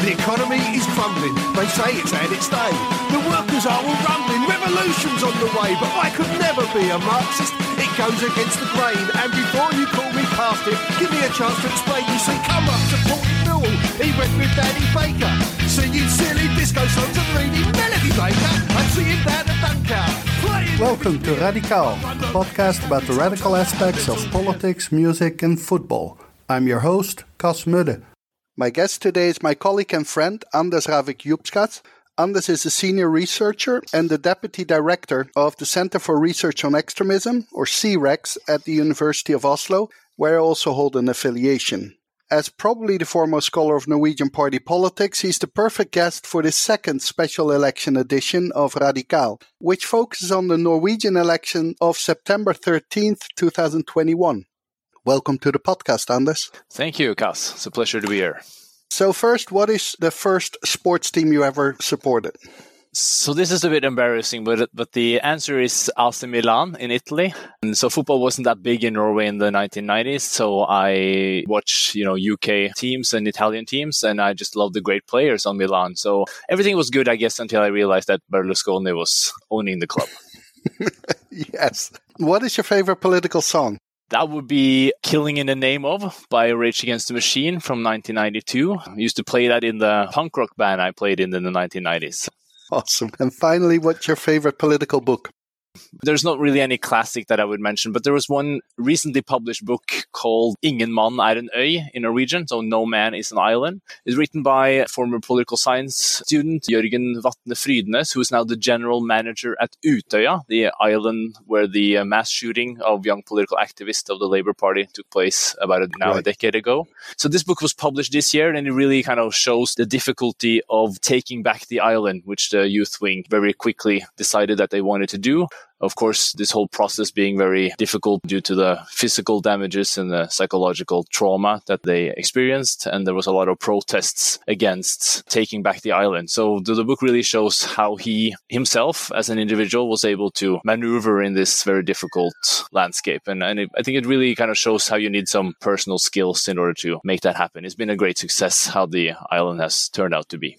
The economy is crumbling. They say it's had its day. The workers are all rumbling. Revolution's on the way. But I could never be a Marxist. It goes against the grain. And before you call me past it, give me a chance to explain. You see, come up to Port Newell. He went with Danny Baker. Singing silly disco songs and reading Melody Maker. I'm seeing down at Dunkirk. Welcome to Radical, a podcast about the radical aspects of politics, music, and football. I'm your host, Cas Mudde. My guest today is my colleague and friend Anders Ravik Jupskås. Anders is a senior researcher and the deputy director of the Center for Research on Extremism, or CREX, at the University of Oslo, where I also hold an affiliation. As probably the foremost scholar of Norwegian party politics, he's the perfect guest for this second special election edition of Radical, which focuses on the Norwegian election of September 13th, 2021. Welcome to the podcast, Anders. Thank you, Cas. It's a pleasure to be here. So, first, what is the first sports team you ever supported? So this is a bit embarrassing, but but the answer is AC Milan in Italy. And so football wasn't that big in Norway in the 1990s. So I watched, you know, UK teams and Italian teams, and I just loved the great players on Milan. So everything was good, I guess, until I realized that Berlusconi was owning the club. yes. What is your favorite political song? That would be Killing in the Name of by Rage Against the Machine from 1992. I used to play that in the punk rock band I played in in the 1990s. Awesome. And finally, what's your favorite political book? There's not really any classic that I would mention, but there was one recently published book called Ingen mann er en øy in Norwegian, so No Man is an Island. It's written by former political science student Jørgen Vatne Frydnes, who is now the general manager at Utøya, the island where the uh, mass shooting of young political activists of the Labour Party took place about a, now right. a decade ago. So this book was published this year, and it really kind of shows the difficulty of taking back the island, which the youth wing very quickly decided that they wanted to do. Of course, this whole process being very difficult due to the physical damages and the psychological trauma that they experienced. And there was a lot of protests against taking back the island. So the, the book really shows how he himself, as an individual, was able to maneuver in this very difficult landscape. And, and it, I think it really kind of shows how you need some personal skills in order to make that happen. It's been a great success how the island has turned out to be.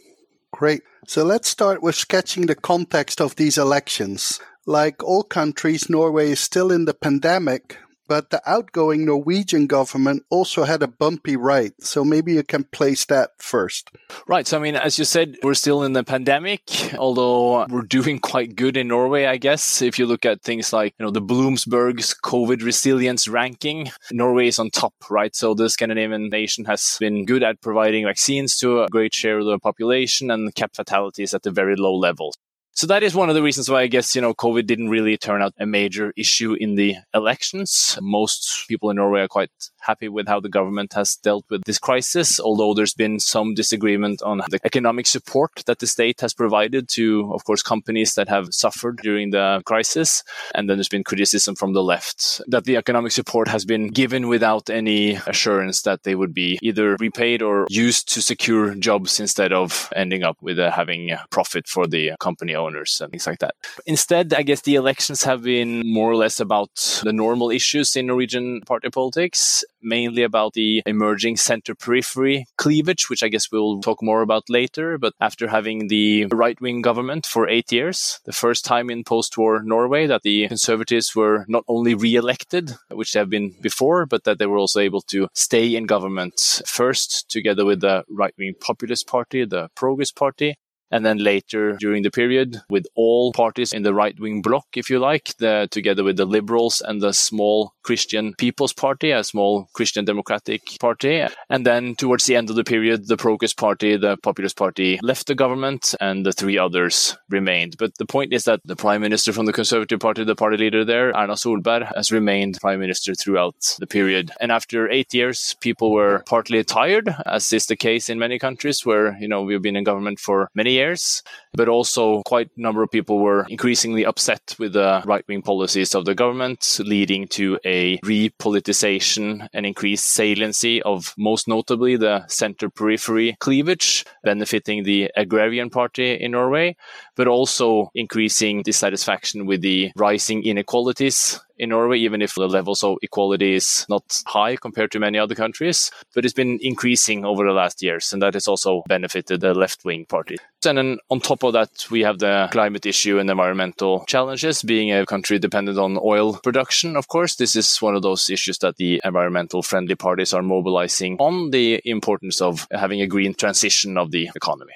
Great. So let's start with sketching the context of these elections. Like all countries, Norway is still in the pandemic, but the outgoing Norwegian government also had a bumpy ride. So maybe you can place that first. Right. So, I mean, as you said, we're still in the pandemic, although we're doing quite good in Norway, I guess. If you look at things like, you know, the Bloomberg's COVID resilience ranking, Norway is on top, right? So the Scandinavian nation has been good at providing vaccines to a great share of the population and kept fatalities at a very low level. So that is one of the reasons why I guess, you know, COVID didn't really turn out a major issue in the elections. Most people in Norway are quite happy with how the government has dealt with this crisis, although there's been some disagreement on the economic support that the state has provided to, of course, companies that have suffered during the crisis. And then there's been criticism from the left that the economic support has been given without any assurance that they would be either repaid or used to secure jobs instead of ending up with uh, having profit for the company owners and things like that. Instead, I guess the elections have been more or less about the normal issues in Norwegian party politics mainly about the emerging center periphery cleavage, which I guess we'll talk more about later. But after having the right wing government for eight years, the first time in post war Norway that the conservatives were not only re elected, which they have been before, but that they were also able to stay in government first together with the right wing populist party, the Progress Party, and then later during the period with all parties in the right wing bloc, if you like, the, together with the liberals and the small Christian People's Party, a small Christian Democratic Party. And then towards the end of the period, the Progress Party, the Populist Party left the government and the three others remained. But the point is that the prime minister from the Conservative Party, the party leader there, Erna Solberg, has remained prime minister throughout the period. And after eight years, people were partly tired, as is the case in many countries where, you know, we've been in government for many years years. But also, quite a number of people were increasingly upset with the right wing policies of the government, leading to a repoliticization and increased saliency of most notably the center periphery cleavage, benefiting the agrarian party in Norway, but also increasing dissatisfaction with the rising inequalities in Norway, even if the levels of equality is not high compared to many other countries. But it's been increasing over the last years, and that has also benefited the left wing party. And then on top of that, we have the climate issue and environmental challenges. Being a country dependent on oil production, of course, this is one of those issues that the environmental friendly parties are mobilizing on the importance of having a green transition of the economy.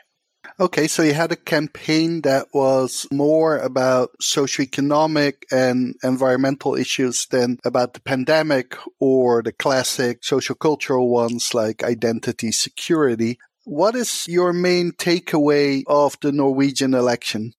Okay, so you had a campaign that was more about socioeconomic and environmental issues than about the pandemic or the classic sociocultural ones like identity security. What is your main takeaway of the Norwegian election?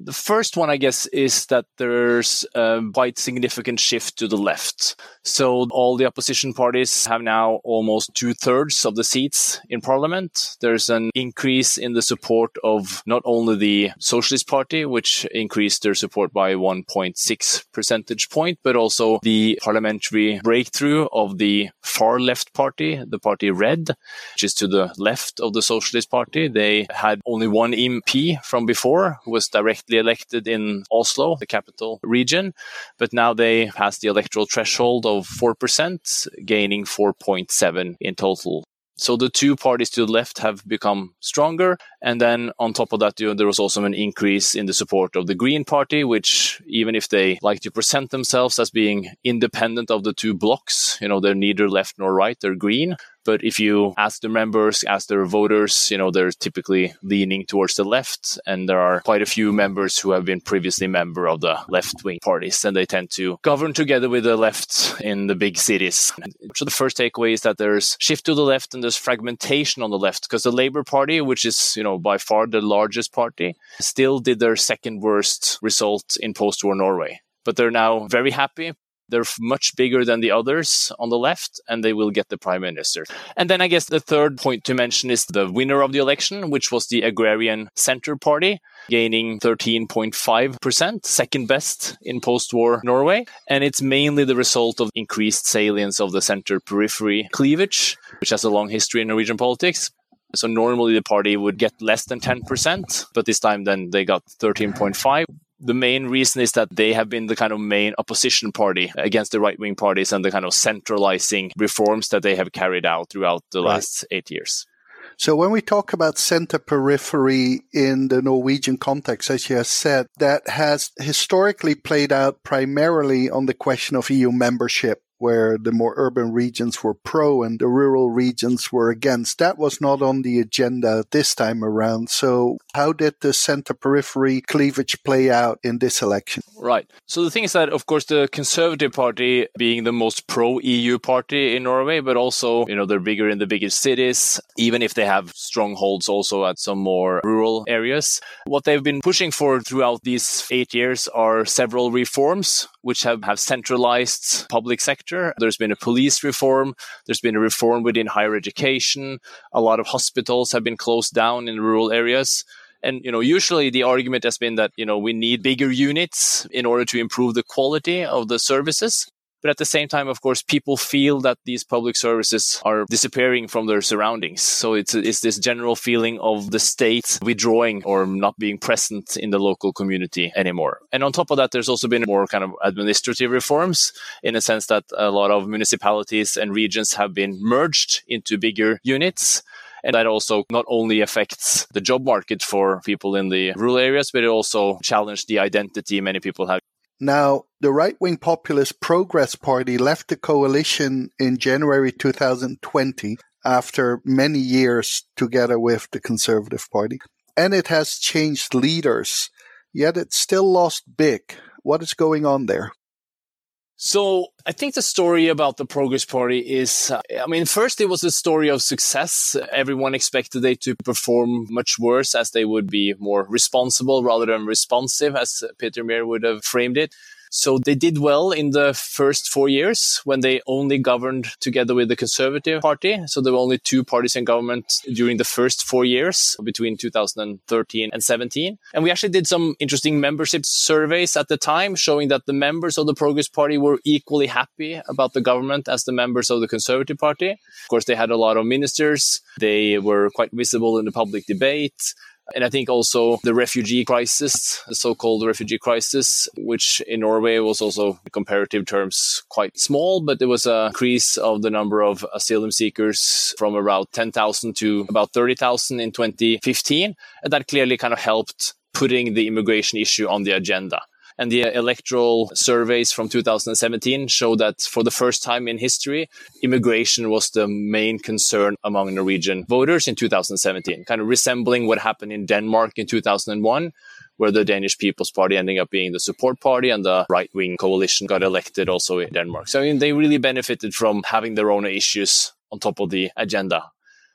The first one, I guess, is that there's a quite significant shift to the left. So all the opposition parties have now almost two thirds of the seats in parliament. There's an increase in the support of not only the Socialist Party, which increased their support by 1.6 percentage point, but also the parliamentary breakthrough of the far left party, the party Red, which is to the left of the Socialist Party. They had only one MP from before who was directly elected in Oslo, the capital region, but now they passed the electoral threshold of 4%, gaining 4.7 in total. So the two parties to the left have become stronger. And then on top of that, you know, there was also an increase in the support of the Green Party, which even if they like to present themselves as being independent of the two blocks, you know, they're neither left nor right, they're green. But if you ask the members, ask their voters, you know, they're typically leaning towards the left. And there are quite a few members who have been previously member of the left wing parties, and they tend to govern together with the left in the big cities. So the first takeaway is that there's shift to the left and there's fragmentation on the left because the Labour Party, which is, you know, by far the largest party, still did their second worst result in post-war Norway but they're now very happy they're much bigger than the others on the left, and they will get the prime minister. And then I guess the third point to mention is the winner of the election, which was the Agrarian Center Party, gaining 13.5%, second best in post war Norway. And it's mainly the result of increased salience of the center periphery cleavage, which has a long history in Norwegian politics. So normally the party would get less than 10%, but this time then they got 13.5 the main reason is that they have been the kind of main opposition party against the right wing parties and the kind of centralizing reforms that they have carried out throughout the right. last eight years. So when we talk about center periphery in the Norwegian context, as you have said, that has historically played out primarily on the question of EU membership where the more urban regions were pro and the rural regions were against. That was not on the agenda this time around. So, how did the center periphery cleavage play out in this election? Right. So, the thing is that, of course, the Conservative Party being the most pro EU party in Norway, but also, you know, they're bigger in the biggest cities, even if they have strongholds also at some more rural areas. What they've been pushing for throughout these eight years are several reforms which have, have centralized public sector. There's been a police reform. There's been a reform within higher education. A lot of hospitals have been closed down in rural areas. And, you know, usually the argument has been that, you know, we need bigger units in order to improve the quality of the services. But at the same time, of course, people feel that these public services are disappearing from their surroundings. So it's, it's this general feeling of the state withdrawing or not being present in the local community anymore. And on top of that, there's also been more kind of administrative reforms in a sense that a lot of municipalities and regions have been merged into bigger units. And that also not only affects the job market for people in the rural areas, but it also challenged the identity many people have now, the right wing populist Progress Party left the coalition in January 2020 after many years together with the Conservative Party. And it has changed leaders, yet it still lost big. What is going on there? So I think the story about the Progress Party is, uh, I mean, first it was a story of success. Everyone expected they to perform much worse as they would be more responsible rather than responsive, as Peter Mair would have framed it. So they did well in the first four years when they only governed together with the Conservative Party. So there were only two parties in government during the first four years between 2013 and 17. And we actually did some interesting membership surveys at the time showing that the members of the Progress Party were equally happy about the government as the members of the Conservative Party. Of course, they had a lot of ministers. They were quite visible in the public debate. And I think also the refugee crisis, the so-called refugee crisis, which in Norway was also in comparative terms quite small, but there was a increase of the number of asylum seekers from around 10,000 to about 30,000 in 2015. And that clearly kind of helped putting the immigration issue on the agenda. And the electoral surveys from 2017 show that for the first time in history, immigration was the main concern among Norwegian voters in 2017, kind of resembling what happened in Denmark in 2001 where the Danish People's Party ending up being the support party and the right wing coalition got elected also in Denmark. So I mean, they really benefited from having their own issues on top of the agenda.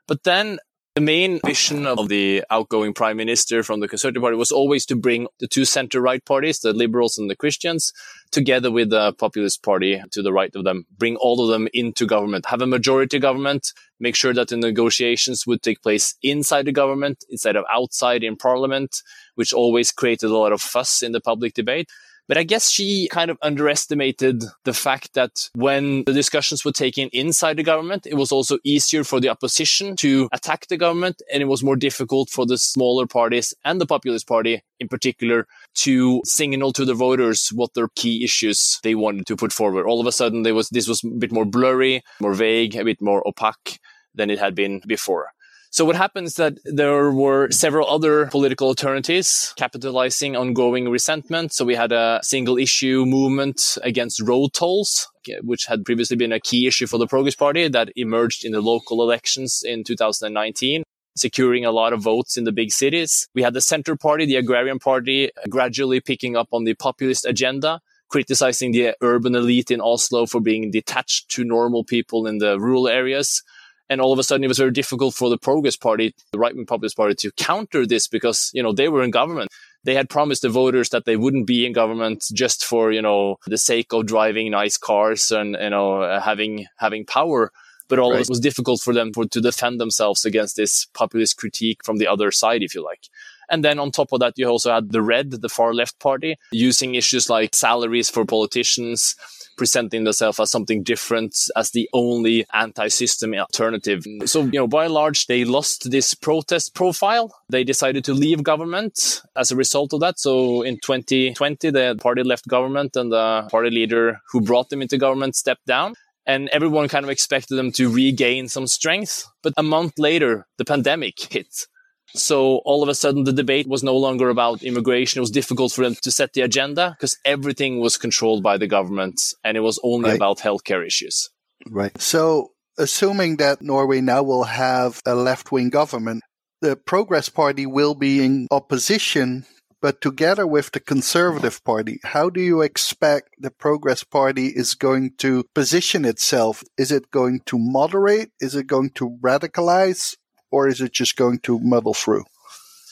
But then the main vision of the outgoing prime minister from the Conservative Party was always to bring the two center right parties, the Liberals and the Christians, together with the Populist Party to the right of them, bring all of them into government, have a majority government, make sure that the negotiations would take place inside the government instead of outside in parliament, which always created a lot of fuss in the public debate. But I guess she kind of underestimated the fact that when the discussions were taken inside the government, it was also easier for the opposition to attack the government. And it was more difficult for the smaller parties and the populist party in particular to signal to the voters what their key issues they wanted to put forward. All of a sudden, there was, this was a bit more blurry, more vague, a bit more opaque than it had been before. So what happens that there were several other political alternatives capitalizing on growing resentment. So we had a single issue movement against road tolls, which had previously been a key issue for the Progress Party that emerged in the local elections in 2019 securing a lot of votes in the big cities. We had the Center Party, the Agrarian Party, gradually picking up on the populist agenda, criticizing the urban elite in Oslo for being detached to normal people in the rural areas. And all of a sudden, it was very difficult for the Progress Party, the right wing populist party, to counter this because, you know, they were in government. They had promised the voters that they wouldn't be in government just for, you know, the sake of driving nice cars and, you know, uh, having, having power. But all right. it was difficult for them for, to defend themselves against this populist critique from the other side, if you like. And then on top of that, you also had the Red, the far left party, using issues like salaries for politicians, presenting themselves as something different, as the only anti-system alternative. So, you know, by and large, they lost this protest profile. They decided to leave government as a result of that. So in 2020, the party left government and the party leader who brought them into government stepped down and everyone kind of expected them to regain some strength. But a month later, the pandemic hit. So all of a sudden, the debate was no longer about immigration. It was difficult for them to set the agenda because everything was controlled by the government and it was only right. about healthcare issues. Right. So, assuming that Norway now will have a left wing government, the Progress Party will be in opposition but together with the Conservative Party, how do you expect the Progress Party is going to position itself? Is it going to moderate? Is it going to radicalize? Or is it just going to muddle through?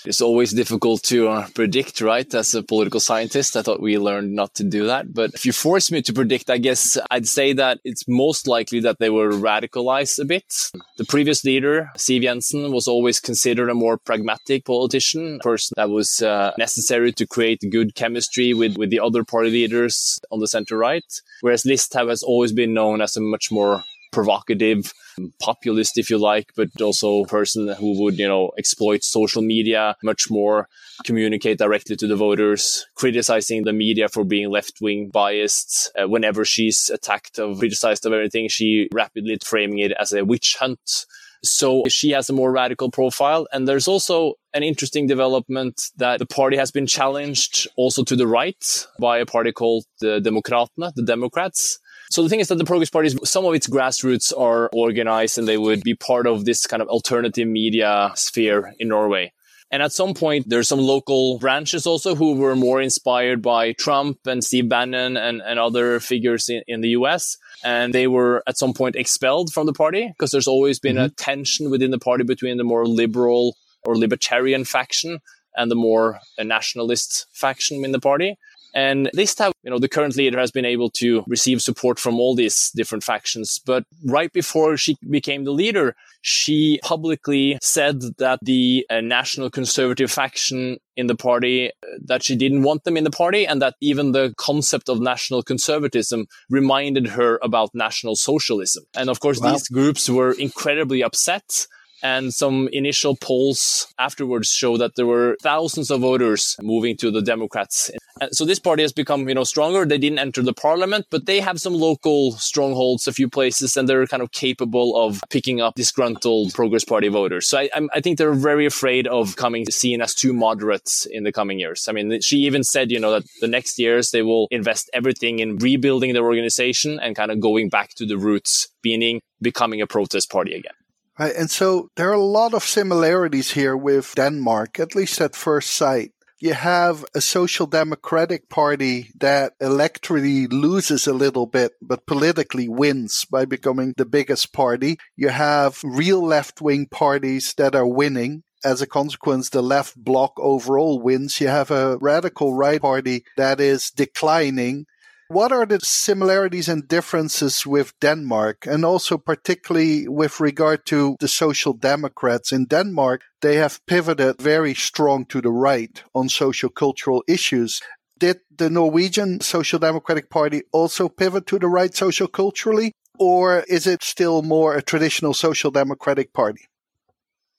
It's always difficult to uh, predict, right? As a political scientist, I thought we learned not to do that. But if you force me to predict, I guess I'd say that it's most likely that they were radicalized a bit. The previous leader, Siv Jensen, was always considered a more pragmatic politician, a person that was uh, necessary to create good chemistry with, with the other party leaders on the center right. Whereas Listhaug has always been known as a much more provocative, populist, if you like, but also person who would, you know, exploit social media much more, communicate directly to the voters, criticizing the media for being left wing biased. Uh, whenever she's attacked or criticized of everything, she rapidly framing it as a witch hunt. So she has a more radical profile. And there's also an interesting development that the party has been challenged also to the right by a party called the Demokratene, the Democrats. So the thing is that the Progress Party, some of its grassroots are organized and they would be part of this kind of alternative media sphere in Norway. And at some point, there's some local branches also who were more inspired by Trump and Steve Bannon and, and other figures in, in the US. And they were at some point expelled from the party because there's always been mm-hmm. a tension within the party between the more liberal or libertarian faction and the more nationalist faction in the party. And this time, you know, the current leader has been able to receive support from all these different factions. But right before she became the leader, she publicly said that the uh, national conservative faction in the party, uh, that she didn't want them in the party and that even the concept of national conservatism reminded her about national socialism. And of course, wow. these groups were incredibly upset and some initial polls afterwards show that there were thousands of voters moving to the Democrats. And so this party has become, you know, stronger. They didn't enter the parliament, but they have some local strongholds, a few places, and they're kind of capable of picking up disgruntled Progress Party voters. So I, I think they're very afraid of coming seen as too moderates in the coming years. I mean, she even said, you know, that the next years they will invest everything in rebuilding their organization and kind of going back to the roots, meaning becoming a protest party again. Right. And so there are a lot of similarities here with Denmark, at least at first sight. You have a social democratic party that electorally loses a little bit, but politically wins by becoming the biggest party. You have real left wing parties that are winning as a consequence, the left bloc overall wins. You have a radical right party that is declining. What are the similarities and differences with Denmark? And also, particularly with regard to the Social Democrats in Denmark, they have pivoted very strong to the right on social cultural issues. Did the Norwegian Social Democratic Party also pivot to the right social culturally? Or is it still more a traditional social democratic party?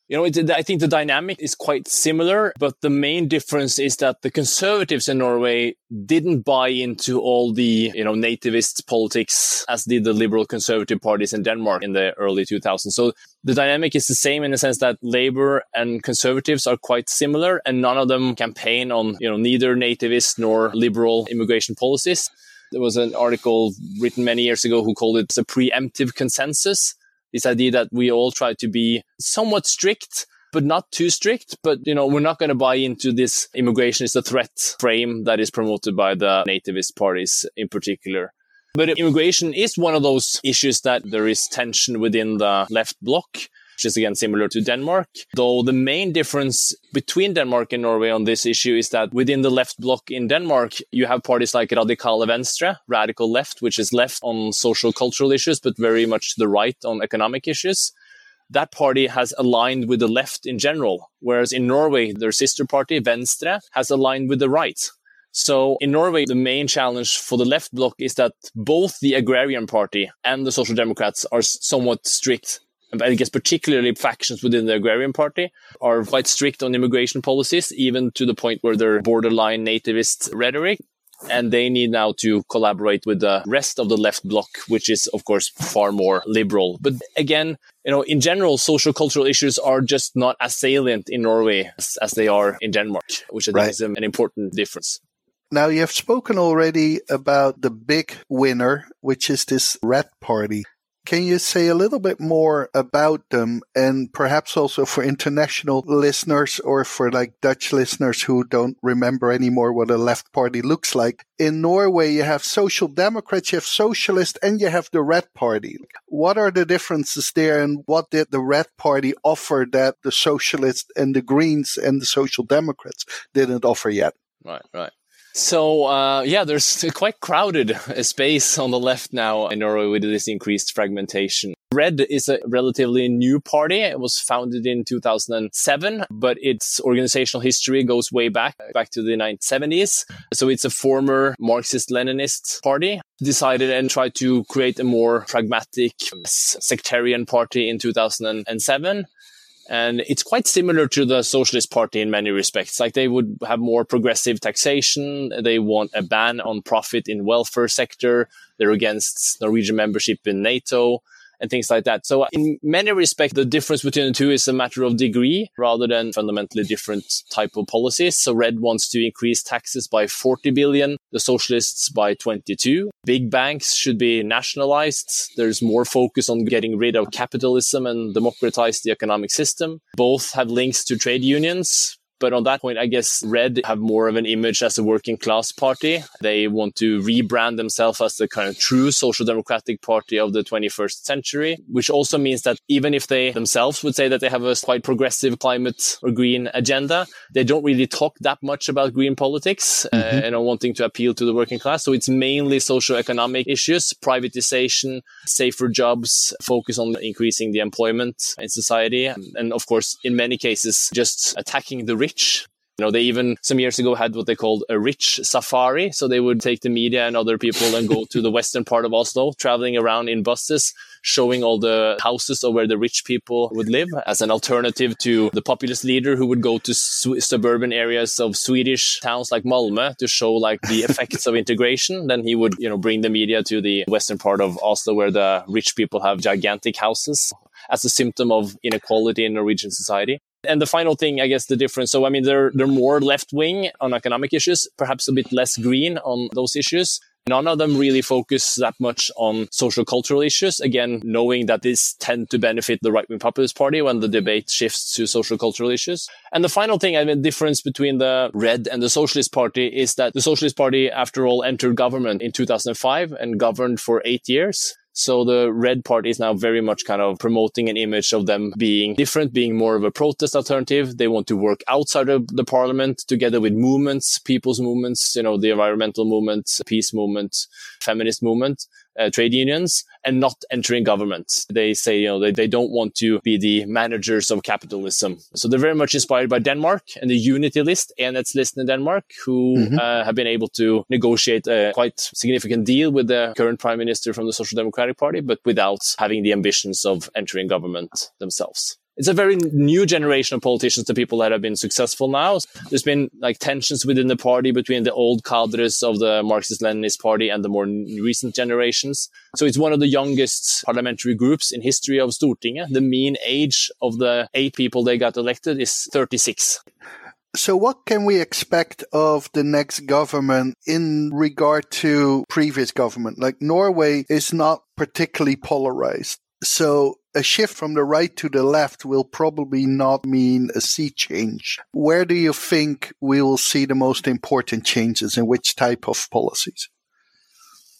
You know, it, I think the dynamic is quite similar, but the main difference is that the conservatives in Norway didn't buy into all the, you know, nativist politics as did the liberal conservative parties in Denmark in the early 2000s. So the dynamic is the same in the sense that labor and conservatives are quite similar and none of them campaign on, you know, neither nativist nor liberal immigration policies. There was an article written many years ago who called it the preemptive consensus this idea that we all try to be somewhat strict but not too strict. But, you know, we're not going to buy into this immigration is a threat frame that is promoted by the nativist parties in particular. But immigration is one of those issues that there is tension within the left bloc which is again similar to Denmark. Though the main difference between Denmark and Norway on this issue is that within the left bloc in Denmark, you have parties like Radikale Venstre, radical left, which is left on social cultural issues, but very much to the right on economic issues that party has aligned with the left in general, whereas in Norway, their sister party, Venstre, has aligned with the right. So in Norway, the main challenge for the left bloc is that both the Agrarian Party and the Social Democrats are somewhat strict I guess particularly factions within the agrarian party are quite strict on immigration policies, even to the point where they're borderline nativist rhetoric. And they need now to collaborate with the rest of the left bloc, which is, of course, far more liberal. But again, you know, in general, social cultural issues are just not as salient in Norway as, as they are in Denmark, which I think right. is an important difference. Now, you have spoken already about the big winner, which is this Red Party. Can you say a little bit more about them and perhaps also for international listeners or for like Dutch listeners who don't remember anymore what a left party looks like? In Norway, you have social democrats, you have socialists, and you have the red party. What are the differences there and what did the red party offer that the socialists and the greens and the social democrats didn't offer yet? Right, right. So uh, yeah, there's quite crowded space on the left now in Norway with this increased fragmentation. Red is a relatively new party. It was founded in 2007, but its organizational history goes way back, back to the 1970s. So it's a former Marxist-Leninist party. Decided and tried to create a more pragmatic sectarian party in 2007 and it's quite similar to the Socialist Party in many respects. Like they would have more progressive taxation. They want a ban on profit in welfare sector. They're against Norwegian membership in NATO and things like that. So in many respects, the difference between the two is a matter of degree rather than fundamentally different type of policies. So Red wants to increase taxes by 40 billion, the socialists by 22. Big banks should be nationalized. There's more focus on getting rid of capitalism and democratize the economic system. Both have links to trade unions But on that point, I guess Red have more of an image as a working class party. They want to rebrand themselves as the kind of true social democratic party of the 21st century, which also means that even if they themselves would say that they have a quite progressive climate or green agenda, they don't really talk that much about green politics uh, mm-hmm. uh, and are wanting to appeal to the working class. So it's mainly socio-economic issues, privatization, safer jobs, focus on increasing the employment in society. And of course, in many cases, just attacking the rich. You know, they even some years ago had what they called a rich safari. So they would take the media and other people and go to the western part of Oslo, traveling around in buses, showing all the houses of where the rich people would live as an alternative to the populist leader who would go to su- suburban areas of Swedish towns like Malmö to show like the effects of integration. Then he would, you know, bring the media to the western part of Oslo where the rich people have gigantic houses as a symptom of inequality in Norwegian society. And the final thing, I guess, the difference. So, I mean, they're, they're more left wing on economic issues, perhaps a bit less green on those issues. None of them really focus that much on social cultural issues. Again, knowing that this tend to benefit the right wing populist party when the debate shifts to social cultural issues. And the final thing, I mean, difference between the Red and the Socialist Party is that the Socialist Party, after all, entered government in 2005 and governed for eight years. So the Red Party is now very much kind of promoting an image of them being different, being more of a protest alternative. They want to work outside of the parliament together with movements, people's movements, you know, the environmental movement, peace movement, feminist movement uh, trade unions and not entering government. They say, you know, they, they don't want to be the managers of capitalism. So they're very much inspired by Denmark and the unity list, Enhedslisten list in Denmark, who mm-hmm. uh, have been able to negotiate a quite significant deal with the current prime minister from the Social Democratic Party, but without having the ambitions of entering government themselves it's a very new generation of politicians, the people that have been successful now. There's been like tensions within the party between the old cadres of the Marxist Leninist party and the more recent generations. So it's one of the youngest parliamentary groups in history of Stortinget. The mean age of the eight people they got elected is 36. So, what can we expect of the next government in regard to previous government? Like Norway is not particularly polarized. So, a shift from the right to the left will probably not mean a sea change. Where do you think we will see the most important changes in which type of policies?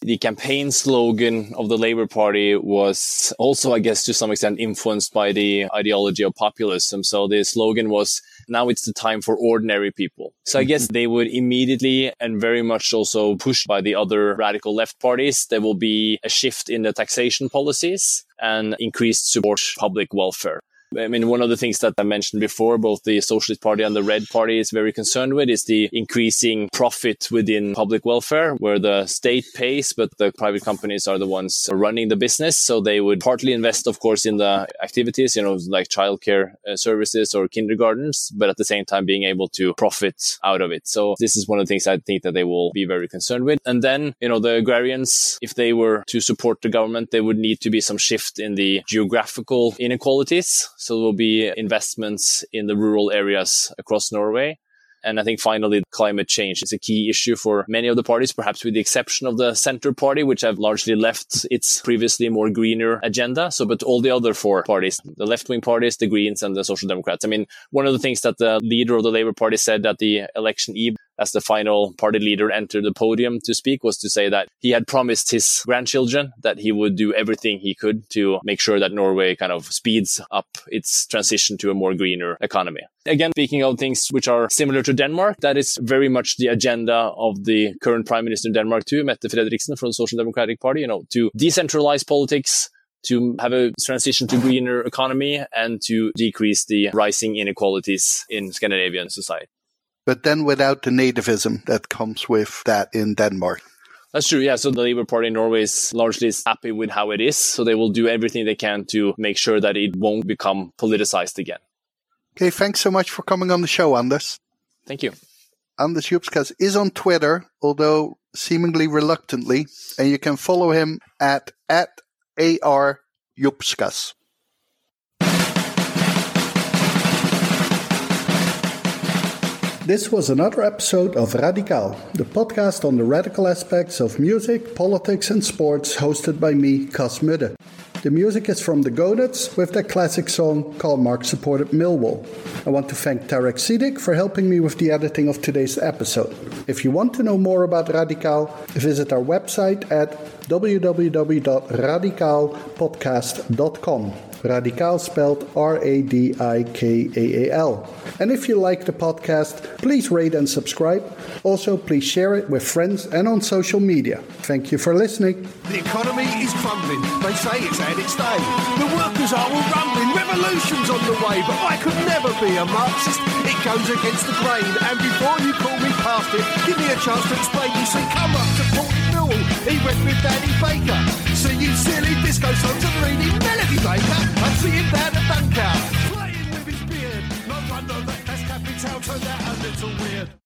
The campaign slogan of the Labour Party was also, I guess, to some extent influenced by the ideology of populism. So the slogan was, now it's the time for ordinary people. So I guess mm-hmm. they would immediately and very much also pushed by the other radical left parties, there will be a shift in the taxation policies and increased support public welfare. I mean, one of the things that I mentioned before, both the Socialist Party and the Red Party is very concerned with is the increasing profit within public welfare, where the state pays, but the private companies are the ones running the business. So they would partly invest, of course, in the activities, you know, like childcare uh, services or kindergartens, but at the same time being able to profit out of it. So this is one of the things I think that they will be very concerned with. And then, you know, the agrarians, if they were to support the government, there would need to be some shift in the geographical inequalities. So there will be investments in the rural areas across Norway. And I think finally, climate change is a key issue for many of the parties, perhaps with the exception of the Center Party, which have largely left its previously more greener agenda. So, but all the other four parties, the left wing parties, the Greens and the Social Democrats. I mean, one of the things that the leader of the Labour Party said at the election eve as the final party leader entered the podium to speak was to say that he had promised his grandchildren that he would do everything he could to make sure that Norway kind of speeds up its transition to a more greener economy. Again, speaking of things which are similar to Denmark, that is very much the agenda of the current prime minister in Denmark too, Mette Frederiksen from the Social Democratic Party, you know, to decentralize politics, to have a transition to greener economy and to decrease the rising inequalities in Scandinavian society but then without the nativism that comes with that in Denmark. That's true. Yeah. So the Labour Party in Norway is largely happy with how it is. So they will do everything they can to make sure that it won't become politicized again. Okay. Thanks so much for coming on the show, Anders. Thank you. Anders Jupskas is on Twitter, although seemingly reluctantly, and you can follow him at, at AR Jupskas. This was another episode of Radical, the podcast on the radical aspects of music, politics, and sports, hosted by me, Cas Mudde. The music is from the Gonads with their classic song Karl Marx Supported Millwall. I want to thank Tarek Sidik for helping me with the editing of today's episode. If you want to know more about Radical, visit our website at www.radicaalpodcast.com. Radicaal spelled R A D I K A A L. And if you like the podcast, please rate and subscribe. Also, please share it with friends and on social media. Thank you for listening. The economy is crumbling. They say it's had its day. The workers are all rumbling. Revolution's on the way, but I could never be a Marxist. It goes against the grain. And before you call me past it, give me a chance to explain. You see, come up to Port. He went with Danny Baker. You silly disco songs and reading Melody Maker. I see him down at Dunkow, playing with his beard. No wonder that Das Kapital turned out a little weird.